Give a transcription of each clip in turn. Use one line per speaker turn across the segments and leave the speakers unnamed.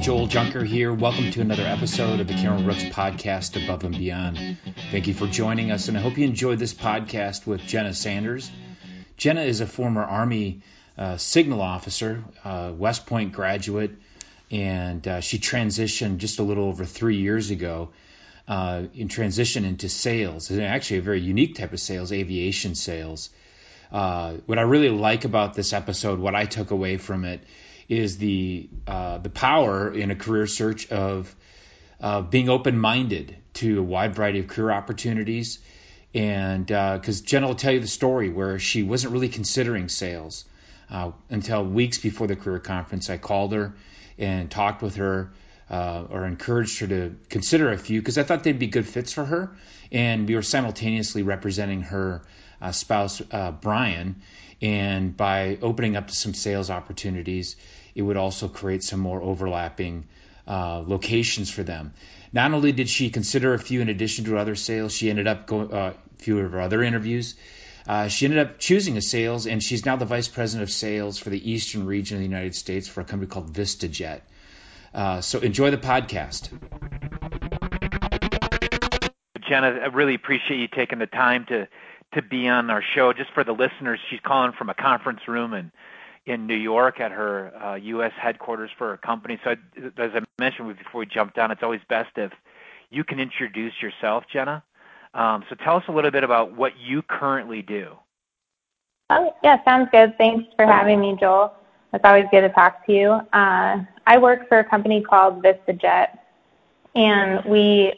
Joel Junker here. Welcome to another episode of the Cameron Brooks podcast, Above and Beyond. Thank you for joining us, and I hope you enjoyed this podcast with Jenna Sanders. Jenna is a former Army uh, signal officer, uh, West Point graduate, and uh, she transitioned just a little over three years ago uh, in transition into sales, and actually a very unique type of sales, aviation sales. Uh, what I really like about this episode, what I took away from it, is the uh, the power in a career search of uh, being open minded to a wide variety of career opportunities. And because uh, Jenna will tell you the story where she wasn't really considering sales uh, until weeks before the career conference. I called her and talked with her. Uh, or encouraged her to consider a few because I thought they'd be good fits for her. And we were simultaneously representing her uh, spouse, uh, Brian. And by opening up to some sales opportunities, it would also create some more overlapping uh, locations for them. Not only did she consider a few in addition to other sales, she ended up going uh, a few of her other interviews. Uh, she ended up choosing a sales, and she's now the vice president of sales for the eastern region of the United States for a company called VistaJet. Uh, so enjoy the podcast.
Jenna, I really appreciate you taking the time to to be on our show. Just for the listeners, she's calling from a conference room and in New York at her uh, U.S. headquarters for her company. So, I, as I mentioned before we jumped on, it's always best if you can introduce yourself, Jenna. Um, so, tell us a little bit about what you currently do.
Oh, yeah, sounds good. Thanks for having me, Joel. It's always good to talk to you. Uh, I work for a company called VistaJet, and we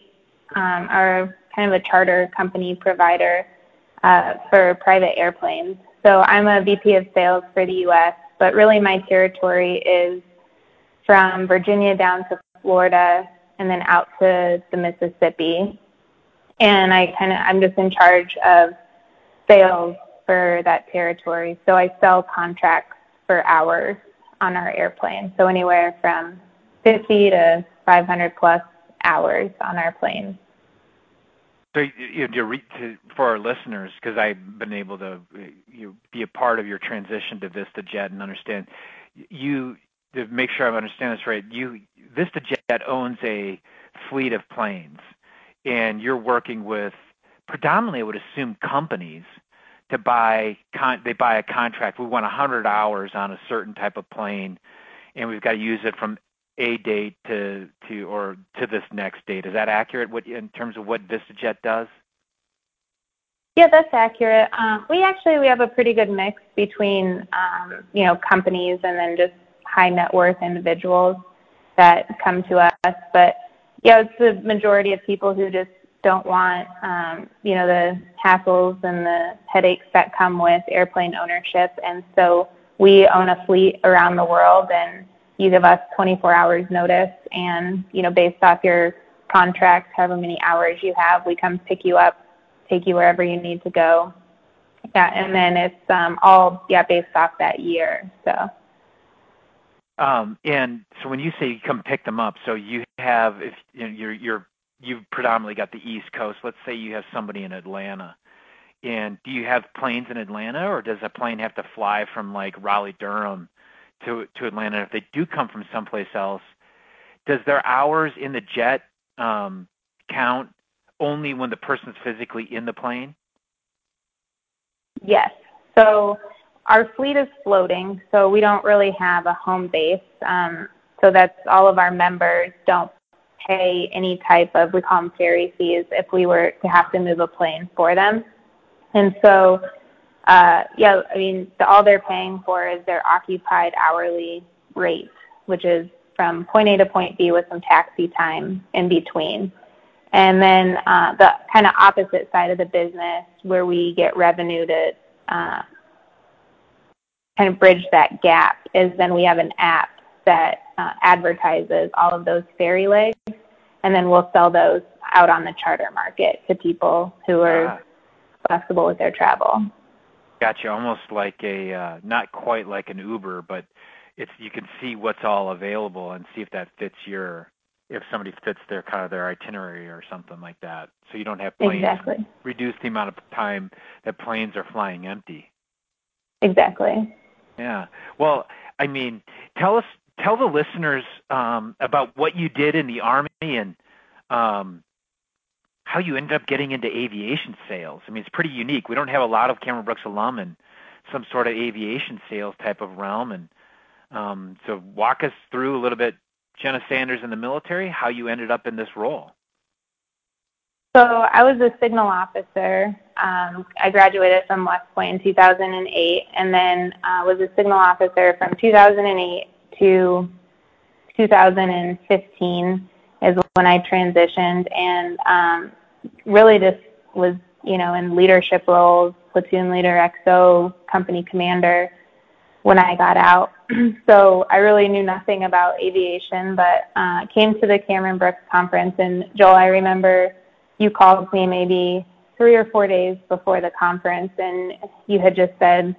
um, are kind of a charter company provider uh, for private airplanes. So I'm a VP of sales for the U.S., but really my territory is from Virginia down to Florida and then out to the Mississippi. And I kind of I'm just in charge of sales for that territory. So I sell contracts for hours on our airplane. So anywhere from 50 to 500 plus hours on our planes.
So you know, for our listeners, because I've been able to you be a part of your transition to VistaJet and understand you to make sure I understand this right. You VistaJet owns a fleet of planes, and you're working with predominantly, I would assume, companies to buy. Con- they buy a contract. We want 100 hours on a certain type of plane, and we've got to use it from a date to to or to this next date. Is that accurate? What in terms of what VistaJet does?
Yeah, that's accurate. Uh, we actually we have a pretty good mix between um, you know companies and then just high net worth individuals that come to us. But yeah, it's the majority of people who just don't want um, you know the hassles and the headaches that come with airplane ownership, and so we own a fleet around the world and you give us 24 hours notice and, you know, based off your contract, however many hours you have, we come pick you up, take you wherever you need to go. Yeah, and then it's um, all yeah based off that year. So.
Um, and so when you say you come pick them up, so you have if you know, you're you're you've predominantly got the East Coast. Let's say you have somebody in Atlanta, and do you have planes in Atlanta, or does a plane have to fly from like Raleigh Durham to to Atlanta, if they do come from someplace else, does their hours in the jet um, count only when the person's physically in the plane?
Yes. So our fleet is floating, so we don't really have a home base. Um, so that's all of our members don't pay any type of we call them ferry fees if we were to have to move a plane for them. And so uh, yeah, I mean, the, all they're paying for is their occupied hourly rate, which is from point A to point B with some taxi time in between. And then uh, the kind of opposite side of the business where we get revenue to uh, kind of bridge that gap is then we have an app that uh, advertises all of those ferry legs, and then we'll sell those out on the charter market to people who are uh, flexible with their travel.
Gotcha. Almost like a uh, not quite like an Uber, but it's you can see what's all available and see if that fits your if somebody fits their kind of their itinerary or something like that. So you don't have planes
exactly.
reduce the amount of time that planes are flying empty.
Exactly.
Yeah. Well, I mean, tell us tell the listeners um, about what you did in the Army and um, how you ended up getting into aviation sales. I mean, it's pretty unique. We don't have a lot of Cameron Brooks alum in some sort of aviation sales type of realm. And um, so, walk us through a little bit, Jenna Sanders in the military, how you ended up in this role.
So I was a signal officer. Um, I graduated from West Point in 2008, and then uh, was a signal officer from 2008 to 2015 is when I transitioned, and um, really just was you know in leadership roles, platoon leader, XO, company commander when I got out. so I really knew nothing about aviation, but uh, came to the Cameron Brooks conference. And Joel, I remember you called me maybe three or four days before the conference, and you had just said,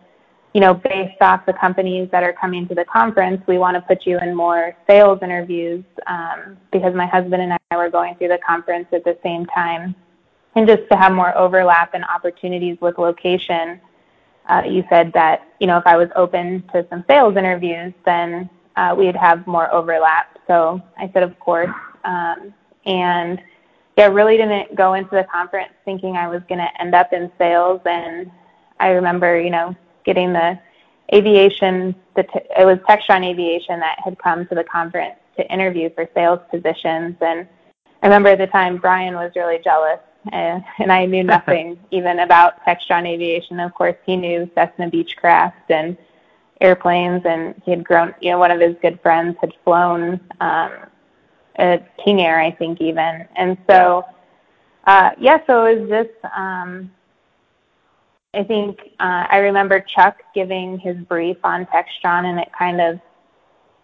you know, based off the companies that are coming to the conference, we want to put you in more sales interviews um, because my husband and I were going through the conference at the same time. And just to have more overlap and opportunities with location, uh, you said that, you know, if I was open to some sales interviews, then uh, we'd have more overlap. So I said, of course. Um, and yeah, really didn't go into the conference thinking I was going to end up in sales. And I remember, you know, getting the aviation, the t- it was Textron Aviation that had come to the conference to interview for sales positions. And I remember at the time Brian was really jealous, and, and I knew nothing even about Textron Aviation. Of course, he knew Cessna Beechcraft and airplanes, and he had grown. You know, one of his good friends had flown um, a King Air, I think, even. And so, uh, yeah, so it was just. Um, I think uh, I remember Chuck giving his brief on Textron, and it kind of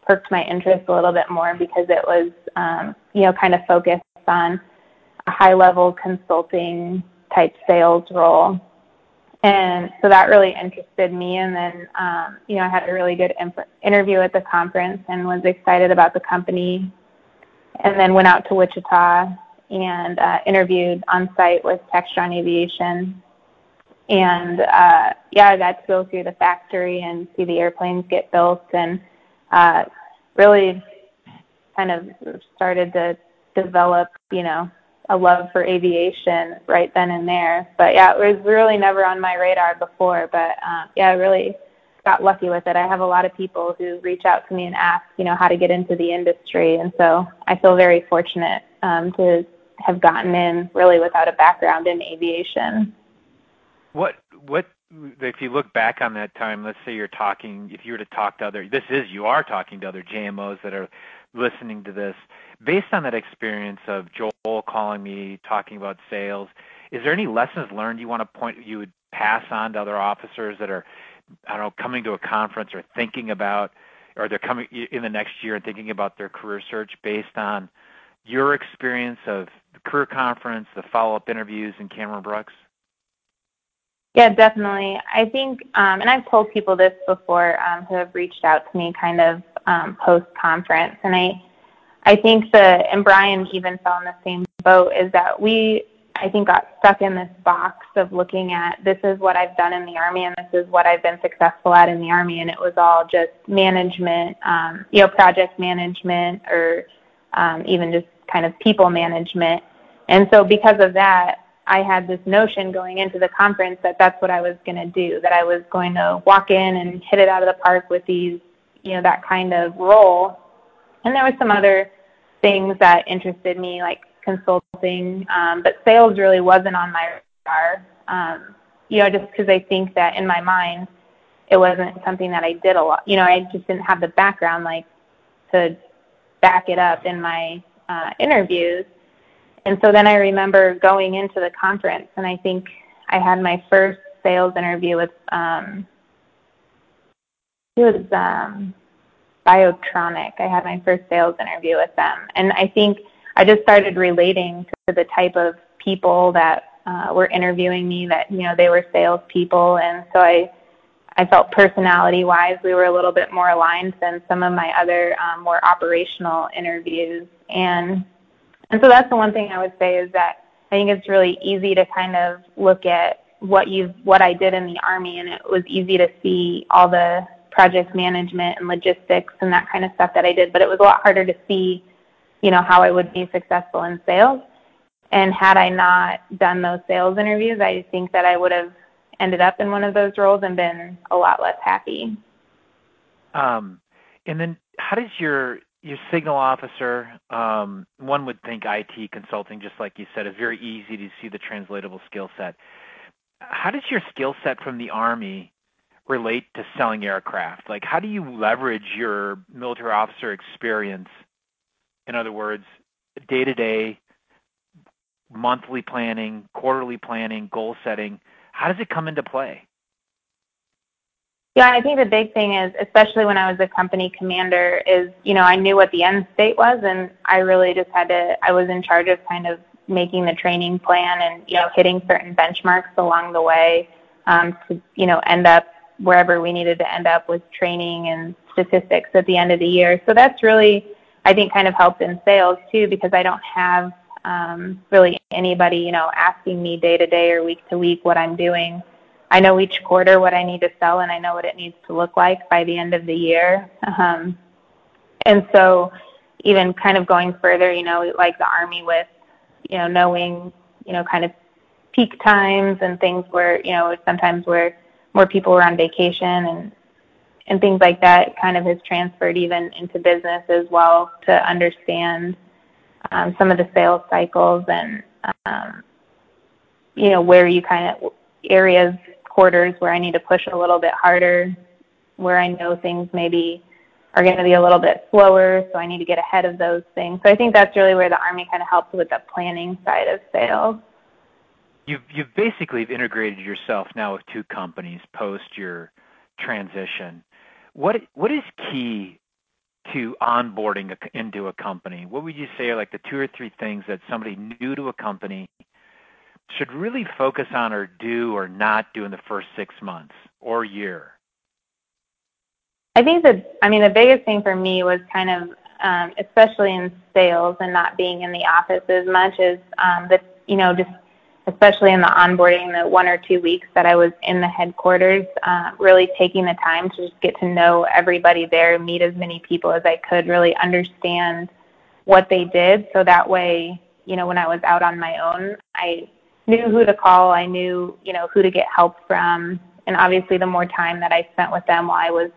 perked my interest a little bit more because it was, um, you know, kind of focused on a high-level consulting type sales role. And so that really interested me. And then, um, you know, I had a really good inf- interview at the conference and was excited about the company. And then went out to Wichita and uh, interviewed on site with Textron Aviation and uh, yeah, I got to go through the factory and see the airplanes get built, and uh, really kind of started to develop, you know, a love for aviation right then and there. But yeah, it was really never on my radar before. But uh, yeah, I really got lucky with it. I have a lot of people who reach out to me and ask, you know, how to get into the industry, and so I feel very fortunate um, to have gotten in really without a background in aviation.
What what if you look back on that time? Let's say you're talking. If you were to talk to other, this is you are talking to other JMOs that are listening to this. Based on that experience of Joel calling me, talking about sales, is there any lessons learned you want to point you would pass on to other officers that are, I don't know, coming to a conference or thinking about, or they're coming in the next year and thinking about their career search based on your experience of the career conference, the follow-up interviews in Cameron Brooks?
Yeah, definitely. I think, um, and I've told people this before um, who have reached out to me kind of um, post conference, and I, I think the and Brian even fell in the same boat is that we I think got stuck in this box of looking at this is what I've done in the army and this is what I've been successful at in the army, and it was all just management, um, you know, project management or um, even just kind of people management. And so because of that, I had this notion going into the conference that that's what I was going to do, that I was going to walk in and hit it out of the park with these, you know, that kind of role. And there was some other things that interested me, like consulting, um, but sales really wasn't on my radar. Um, you know, just because I think that in my mind, it wasn't something that I did a lot. You know, I just didn't have the background like to back it up in my uh, interviews. And so then I remember going into the conference, and I think I had my first sales interview with um, it was um, Biotronik. I had my first sales interview with them, and I think I just started relating to the type of people that uh, were interviewing me. That you know they were salespeople, and so I I felt personality wise we were a little bit more aligned than some of my other um, more operational interviews, and and so that's the one thing I would say is that I think it's really easy to kind of look at what you've, what I did in the army, and it was easy to see all the project management and logistics and that kind of stuff that I did, but it was a lot harder to see, you know, how I would be successful in sales. And had I not done those sales interviews, I think that I would have ended up in one of those roles and been a lot less happy.
Um, and then how does your your signal officer, um, one would think IT consulting, just like you said, is very easy to see the translatable skill set. How does your skill set from the Army relate to selling aircraft? Like, how do you leverage your military officer experience? In other words, day to day, monthly planning, quarterly planning, goal setting. How does it come into play?
Yeah, I think the big thing is, especially when I was a company commander, is you know I knew what the end state was, and I really just had to. I was in charge of kind of making the training plan and you know hitting certain benchmarks along the way um, to you know end up wherever we needed to end up with training and statistics at the end of the year. So that's really I think kind of helped in sales too because I don't have um, really anybody you know asking me day to day or week to week what I'm doing. I know each quarter what I need to sell and I know what it needs to look like by the end of the year. Um, and so even kind of going further, you know, like the Army with, you know, knowing, you know, kind of peak times and things where, you know, sometimes where more people were on vacation and and things like that kind of has transferred even into business as well to understand um, some of the sales cycles and um, you know where you kind of areas quarters where I need to push a little bit harder, where I know things maybe are going to be a little bit slower, so I need to get ahead of those things. So I think that's really where the Army kind of helps with the planning side of sales.
You've you've basically integrated yourself now with two companies post your transition. What what is key to onboarding into a company? What would you say are like the two or three things that somebody new to a company should really focus on or do or not do in the first six months or year?
I think that I mean the biggest thing for me was kind of um, especially in sales and not being in the office as much as um, the you know just especially in the onboarding the one or two weeks that I was in the headquarters, uh, really taking the time to just get to know everybody there, meet as many people as I could, really understand what they did, so that way you know when I was out on my own, I knew who to call. I knew, you know, who to get help from. And obviously, the more time that I spent with them while I was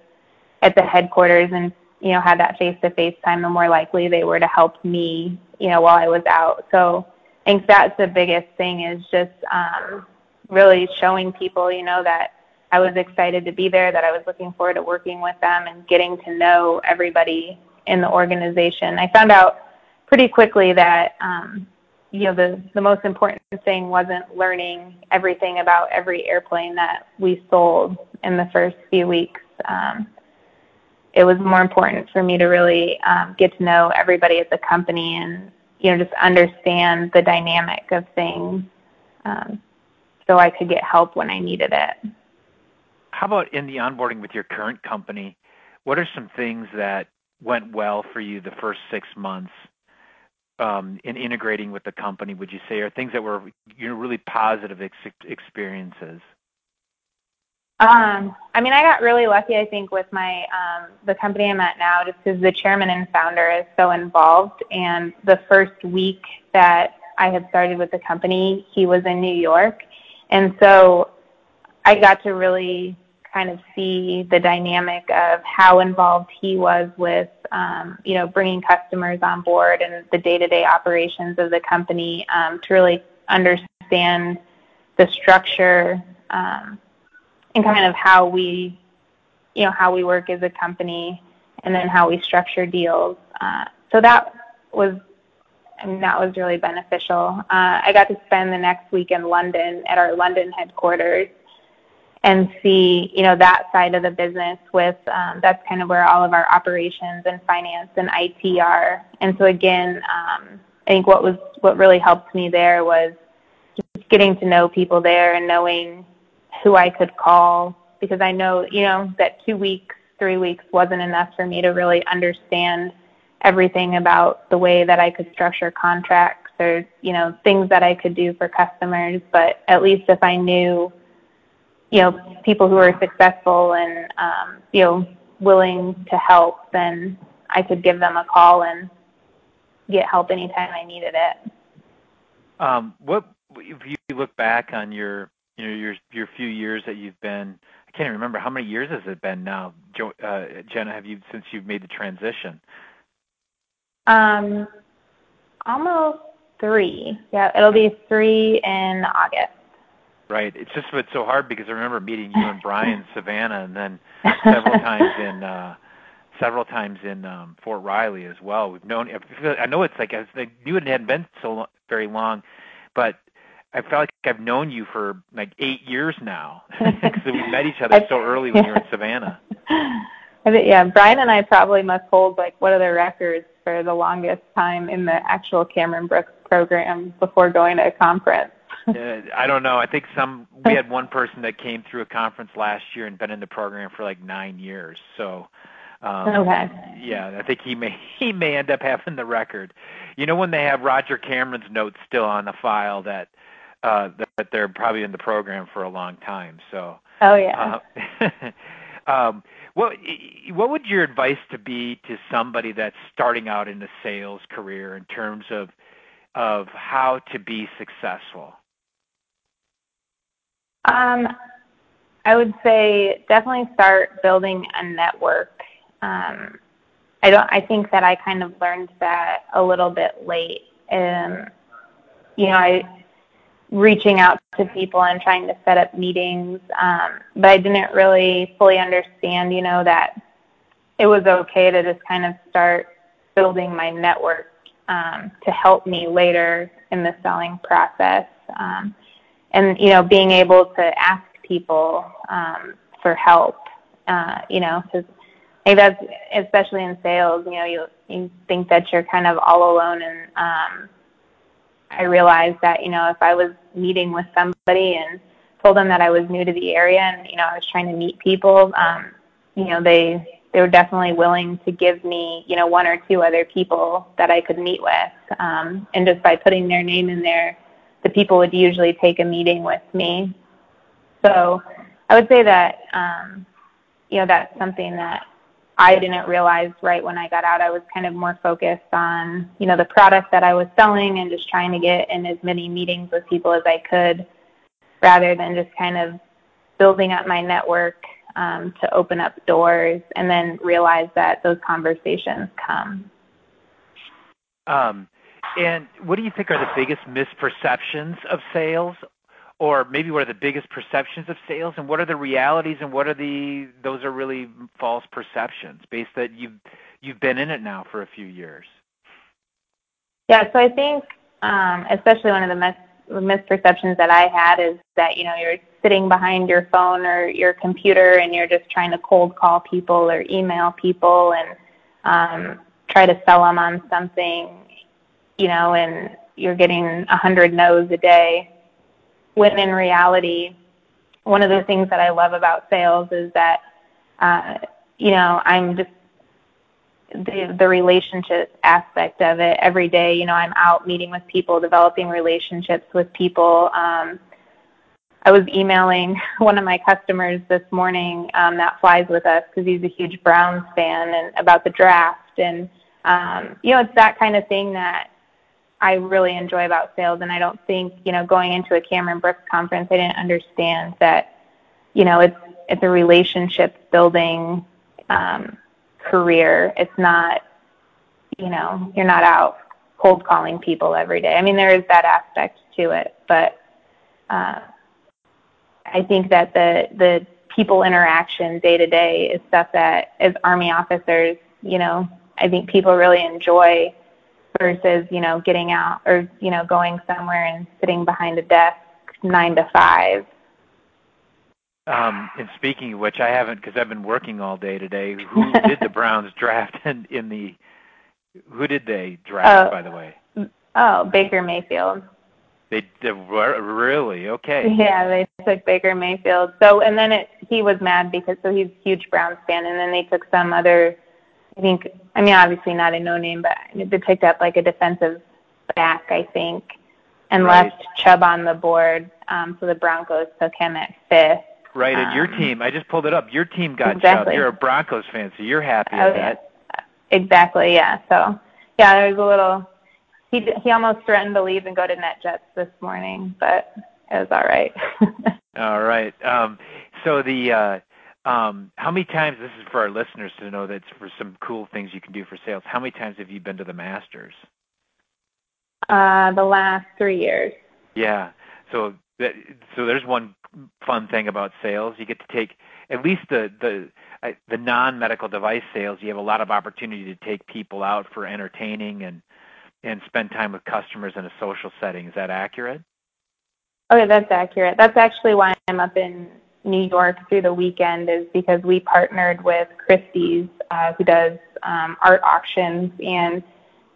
at the headquarters and, you know, had that face-to-face time, the more likely they were to help me, you know, while I was out. So I think that's the biggest thing is just um, really showing people, you know, that I was excited to be there, that I was looking forward to working with them and getting to know everybody in the organization. I found out pretty quickly that um, you know the the most important thing wasn't learning everything about every airplane that we sold in the first few weeks. Um, it was more important for me to really um, get to know everybody at the company and you know just understand the dynamic of things, um, so I could get help when I needed it.
How about in the onboarding with your current company? What are some things that went well for you the first six months in integrating with the company, would you say, are things that were you know really positive ex- experiences?
Um, I mean, I got really lucky, I think, with my um, the company I'm at now, just because the chairman and founder is so involved. And the first week that I had started with the company, he was in New York, and so I got to really kind of see the dynamic of how involved he was with, um, you know, bringing customers on board and the day-to-day operations of the company um, to really understand the structure um, and kind of how we, you know, how we work as a company and then how we structure deals. Uh, so that was I mean, that was really beneficial. Uh, I got to spend the next week in London at our London headquarters and see, you know, that side of the business with um, that's kind of where all of our operations and finance and IT are. And so again, um, I think what was what really helped me there was just getting to know people there and knowing who I could call because I know, you know, that two weeks, three weeks wasn't enough for me to really understand everything about the way that I could structure contracts or, you know, things that I could do for customers. But at least if I knew you know, people who are successful and um, you know willing to help, then I could give them a call and get help anytime I needed it.
Um, what if you look back on your you know your your few years that you've been I can't even remember how many years has it been now, jo- uh, Jenna? Have you since you've made the transition?
Um, almost three. Yeah, it'll be three in August.
Right. It's just it's so hard because I remember meeting you and Brian in Savannah, and then several times in uh, several times in um, Fort Riley as well. We've known. I know it's like I knew it hadn't been so very long, but I felt like I've known you for like eight years now because we met each other so early when you were in Savannah.
I think, yeah, Brian and I probably must hold like one of the records for the longest time in the actual Cameron Brooks program before going to a conference.
Uh, I don't know. I think some we had one person that came through a conference last year and been in the program for like nine years. So um,
okay.
Yeah, I think he may he may end up having the record. You know when they have Roger Cameron's notes still on the file that uh, that they're probably in the program for a long time. So.
Oh yeah. Uh,
um, what what would your advice to be to somebody that's starting out in a sales career in terms of of how to be successful?
Um, I would say definitely start building a network. Um, I don't. I think that I kind of learned that a little bit late. And you know, I reaching out to people and trying to set up meetings, um, but I didn't really fully understand. You know that it was okay to just kind of start building my network um, to help me later in the selling process. Um, and you know, being able to ask people um, for help. Uh, you know, because I that's especially in sales. You know, you you think that you're kind of all alone, and um, I realized that you know if I was meeting with somebody and told them that I was new to the area and you know I was trying to meet people, um, you know they they were definitely willing to give me you know one or two other people that I could meet with, um, and just by putting their name in there the people would usually take a meeting with me. So I would say that um, you know that's something that I didn't realize right when I got out. I was kind of more focused on you know the product that I was selling and just trying to get in as many meetings with people as I could, rather than just kind of building up my network um, to open up doors and then realize that those conversations come.
Um, what do you think are the biggest misperceptions of sales? Or maybe what are the biggest perceptions of sales and what are the realities and what are the those are really false perceptions based that you've you've been in it now for a few years?
Yeah, so I think um, especially one of the mis- misperceptions that I had is that you know you're sitting behind your phone or your computer and you're just trying to cold call people or email people and um, try to sell them on something you know, and you're getting a hundred no's a day. When in reality, one of the things that I love about sales is that, uh, you know, I'm just the the relationship aspect of it every day. You know, I'm out meeting with people, developing relationships with people. Um, I was emailing one of my customers this morning um, that flies with us because he's a huge Browns fan and about the draft and um, you know it's that kind of thing that I really enjoy about sales, and I don't think you know going into a Cameron Brooks conference, I didn't understand that you know it's it's a relationship building um, career. It's not you know you're not out cold calling people every day. I mean there is that aspect to it, but uh, I think that the the people interaction day to day is stuff that as army officers, you know, I think people really enjoy versus you know getting out or you know going somewhere and sitting behind a desk nine to five.
Um, and speaking of which, I haven't because I've been working all day today. Who did the Browns draft in, in the? Who did they draft,
oh,
by the way?
Oh, Baker Mayfield.
They did, really okay.
Yeah, they took Baker Mayfield. So and then it he was mad because so he's a huge Browns fan, and then they took some other I think, I mean, obviously not a no name, but they picked up like a defensive back, I think, and right. left Chubb on the board. Um, so the Broncos took him at fifth.
Right, and your
Um,
team, I just pulled it up. Your team got
Exactly.
shoved. You're a Broncos fan, so you're happy
Oh
with
yeah,
that.
exactly. Yeah. So yeah, there was a little. He he almost threatened to leave and go to NetJets this morning, but it was all right.
All right. Um, so the uh, um, how many times? This is for our listeners to know that's for some cool things you can do for sales. How many times have you been to the Masters?
uh, the last three years.
Yeah. So that, so there's one fun thing about sales. You get to take at least the the uh, the non-medical device sales. You have a lot of opportunity to take people out for entertaining and and spend time with customers in a social setting. Is that accurate?
Okay, that's accurate. That's actually why I'm up in New York through the weekend is because we partnered with Christie's, uh, who does um, art auctions, and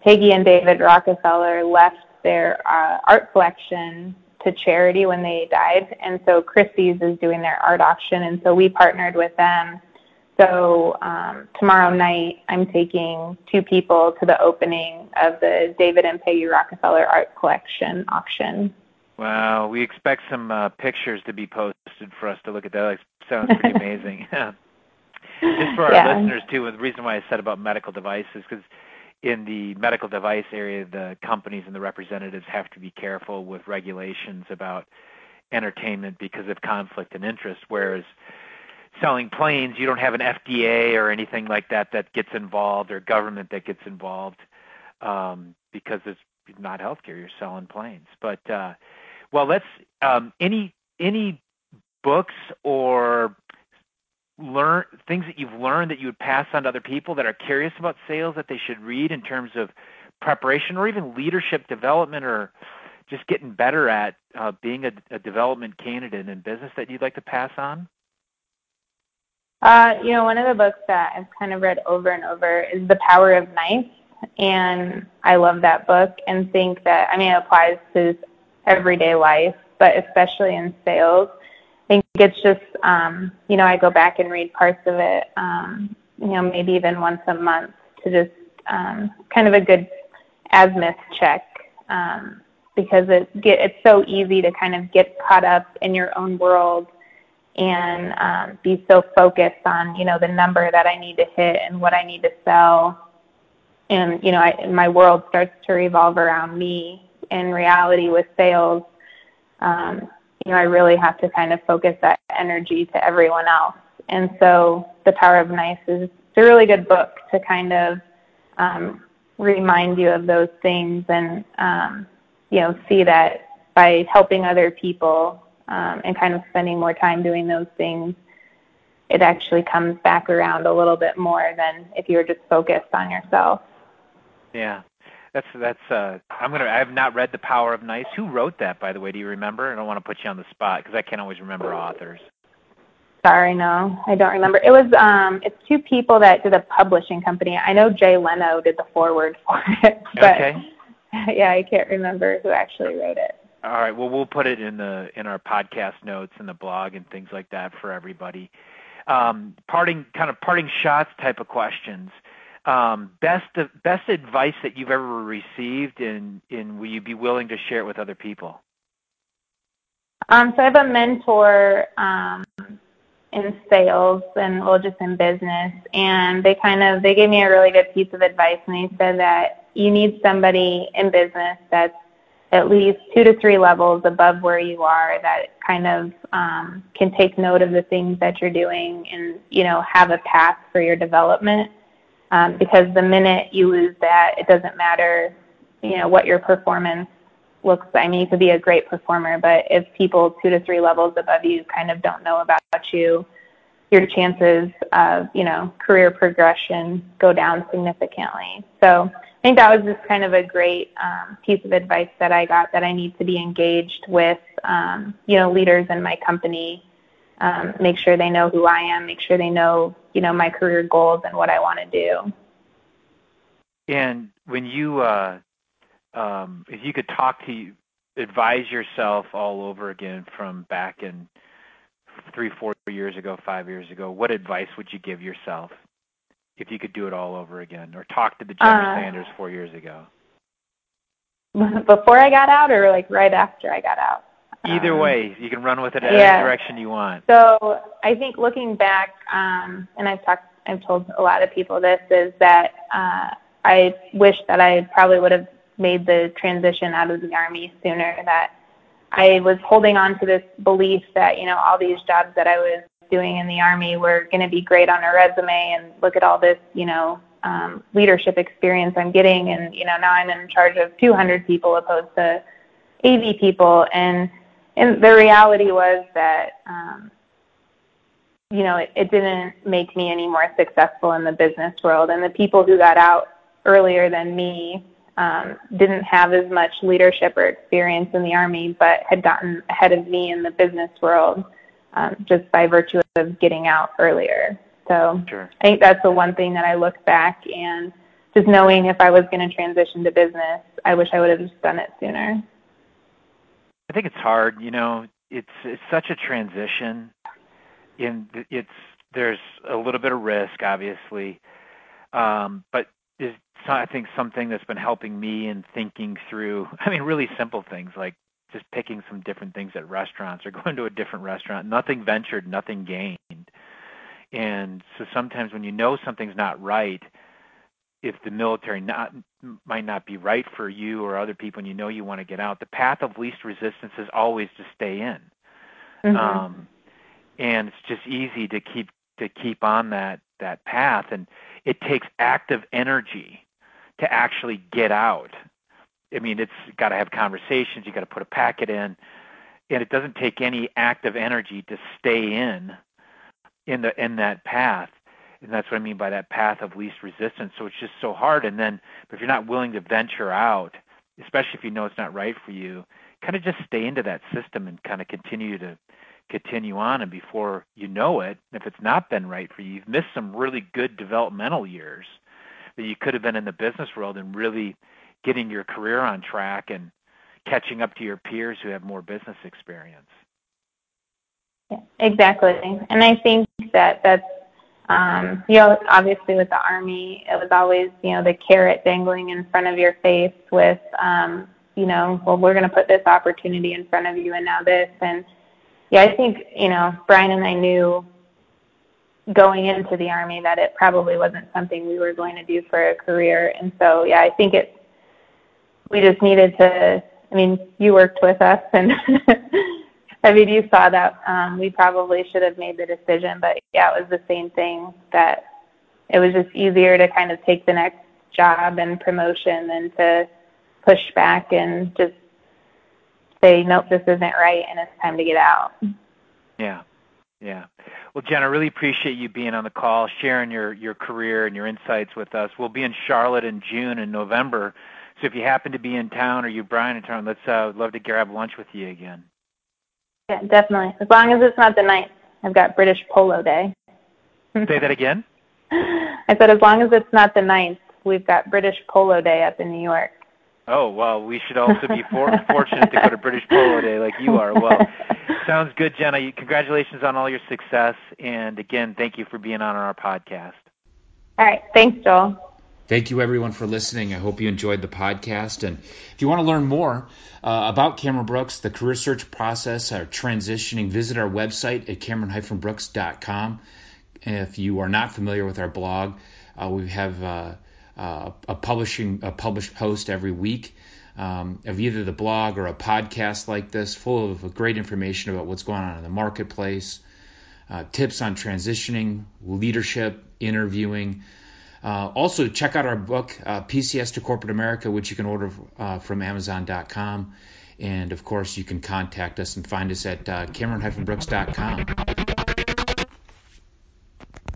Peggy and David Rockefeller left their uh, art collection to charity when they died, and so Christie's is doing their art auction, and so we partnered with them. So um, tomorrow night, I'm taking two people to the opening of the David and Peggy Rockefeller art collection auction.
Wow, we expect some uh, pictures to be posted for us to look at that. That sounds pretty amazing. Just for our
Yeah.
listeners too, the reason why I said about medical devices because in the medical device area, the companies and the representatives have to be careful with regulations about entertainment because of conflict and interest. Whereas selling planes, you don't have an FDA or anything like that that gets involved or government that gets involved um, because it's not healthcare. You're selling planes, but uh, well, let's um, any any books or learn things that you've learned that you would pass on to other people that are curious about sales that they should read in terms of preparation or even leadership development or just getting better at uh, being a, a development candidate in business that you'd like to pass on?
Uh, you know, one of the books that I've kind of read over and over is The Power of Nice, and I love that book and think that I mean it applies to everyday life, but especially in sales. I think it's just um, you know I go back and read parts of it, um, you know maybe even once a month to just um, kind of a good azimuth check um, because it get it's so easy to kind of get caught up in your own world and um, be so focused on you know the number that I need to hit and what I need to sell, and you know I, my world starts to revolve around me. In reality, with sales, um, you know I really have to kind of focus that energy to everyone else. And so, The Power of Nice is a really good book to kind of um, remind you of those things and um, you know see that by helping other people um, and kind of spending more time doing those things, it actually comes back around a little bit more than if you were just focused on yourself.
Yeah, that's that's. Uh, I'm gonna. I have not read The Power of Nice. Who wrote that, by the way? Do you remember? I don't want to put you on the spot because I can't always remember authors.
Sorry, no, I don't remember. It was um, it's two people that did a publishing company. I know Jay Leno did the foreword for it, but
Okay.
yeah, I can't remember who actually wrote it.
All right. Well, we'll put it in the in our podcast notes and the blog and things like that for everybody. Um, parting kind of parting shots type of questions. Um, best best advice that you've ever received, and and will you be willing to share it with other people?
Um, so I have a mentor um, in sales and well, just in business, and they kind of they gave me a really good piece of advice, and they said that you need somebody in business that's at least two to three levels above where you are that kind of um, can take note of the things that you're doing and you know have a path for your development. Um, because the minute you lose that, it doesn't matter, you know, what your performance looks. I mean, you could be a great performer, but if people two to three levels above you kind of don't know about you, your chances of you know career progression go down significantly. So I think that was just kind of a great um, piece of advice that I got that I need to be engaged with um, you know leaders in my company. Um, make sure they know who I am. Make sure they know you know my career goals and what I want to do.
And when you, uh, um, if you could talk to, advise yourself all over again from back in three, four years ago, five years ago, what advice would you give yourself if you could do it all over again, or talk to the Jenna
Uh,
Sanders four years ago?
Before I got out, or like right after I got out.
Either
um,
way, you can run with it in
yeah.
any direction you want.
So I think looking back, um, and I've talked, I've told a lot of people this is that uh, I wish that I probably would have made the transition out of the army sooner. That I was holding on to this belief that you know all these jobs that I was doing in the army were going to be great on a resume, and look at all this you know um, leadership experience I'm getting, and you know now I'm in charge of 200 people opposed to 80 people, and and the reality was that um, you know it, it didn't make me any more successful in the business world, and the people who got out earlier than me um, didn't have as much leadership or experience in the army, but had gotten ahead of me in the business world um, just by virtue of getting out earlier. So
sure.
I think that's the one thing that I look back and just knowing if I was going to transition to business, I wish I would have just done it sooner.
I think it's hard. You know, it's it's such a transition. In it's there's a little bit of risk, obviously, um, but is I think something that's been helping me in thinking through. I mean, really simple things like just picking some different things at restaurants or going to a different restaurant. Nothing ventured, nothing gained. And so sometimes when you know something's not right, if the military not might not be right for you or other people and you know you want to get out, the path of least resistance is always to stay in.
Mm-hmm.
Um, and it's just easy to keep to keep on that that path and it takes active energy to actually get out. I mean, it's got to have conversations, you got to put a packet in, and it doesn't take any active energy to stay in in the in that path and that's what I mean by that path of least resistance. So it's just so hard. And then, if you're not willing to venture out, especially if you know it's not right for you, kind of just stay into that system and kind of continue to continue on. And before you know it, if it's not been right for you, you've missed some really good developmental years that you could have been in the business world and really getting your career on track and catching up to your peers who have more business experience.
Yeah, exactly. And I think that that's um, you know, obviously with the Army, it was always, you know, the carrot dangling in front of your face with, um, you know, well, we're going to put this opportunity in front of you and now this. And yeah, I think, you know, Brian and I knew going into the Army that it probably wasn't something we were going to do for a career. And so, yeah, I think it, we just needed to, I mean, you worked with us and I mean, you saw that um, we probably should have made the decision, but yeah, it was the same thing that it was just easier to kind of take the next job and promotion than to push back and just say, nope, this isn't right, and it's time to get out.
Yeah. Yeah. Well, Jen, I really appreciate you being on the call, sharing your, your career and your insights with us. We'll be in Charlotte in June and November. So if you happen to be in town or you, Brian, in town, let's uh, love to grab lunch with you again.
Yeah, definitely. As long as it's not the ninth. I've got British Polo Day.
Say that again?
I said as long as it's not the ninth, we've got British Polo Day up in New York.
Oh well, we should also be for, fortunate to go to British Polo Day like you are. Well, sounds good, Jenna. Congratulations on all your success, and again, thank you for being on our podcast.
All right, thanks, Joel.
Thank you, everyone, for listening. I hope you enjoyed the podcast. And if you want to learn more uh, about Cameron Brooks, the career search process, our transitioning, visit our website at cameron-brooks.com. If you are not familiar with our blog, uh, we have uh, uh, a publishing a published post every week um, of either the blog or a podcast like this, full of great information about what's going on in the marketplace, uh, tips on transitioning, leadership, interviewing. Uh, also, check out our book, uh, PCS to Corporate America, which you can order uh, from Amazon.com. And of course, you can contact us and find us at uh, Cameron-Brooks.com.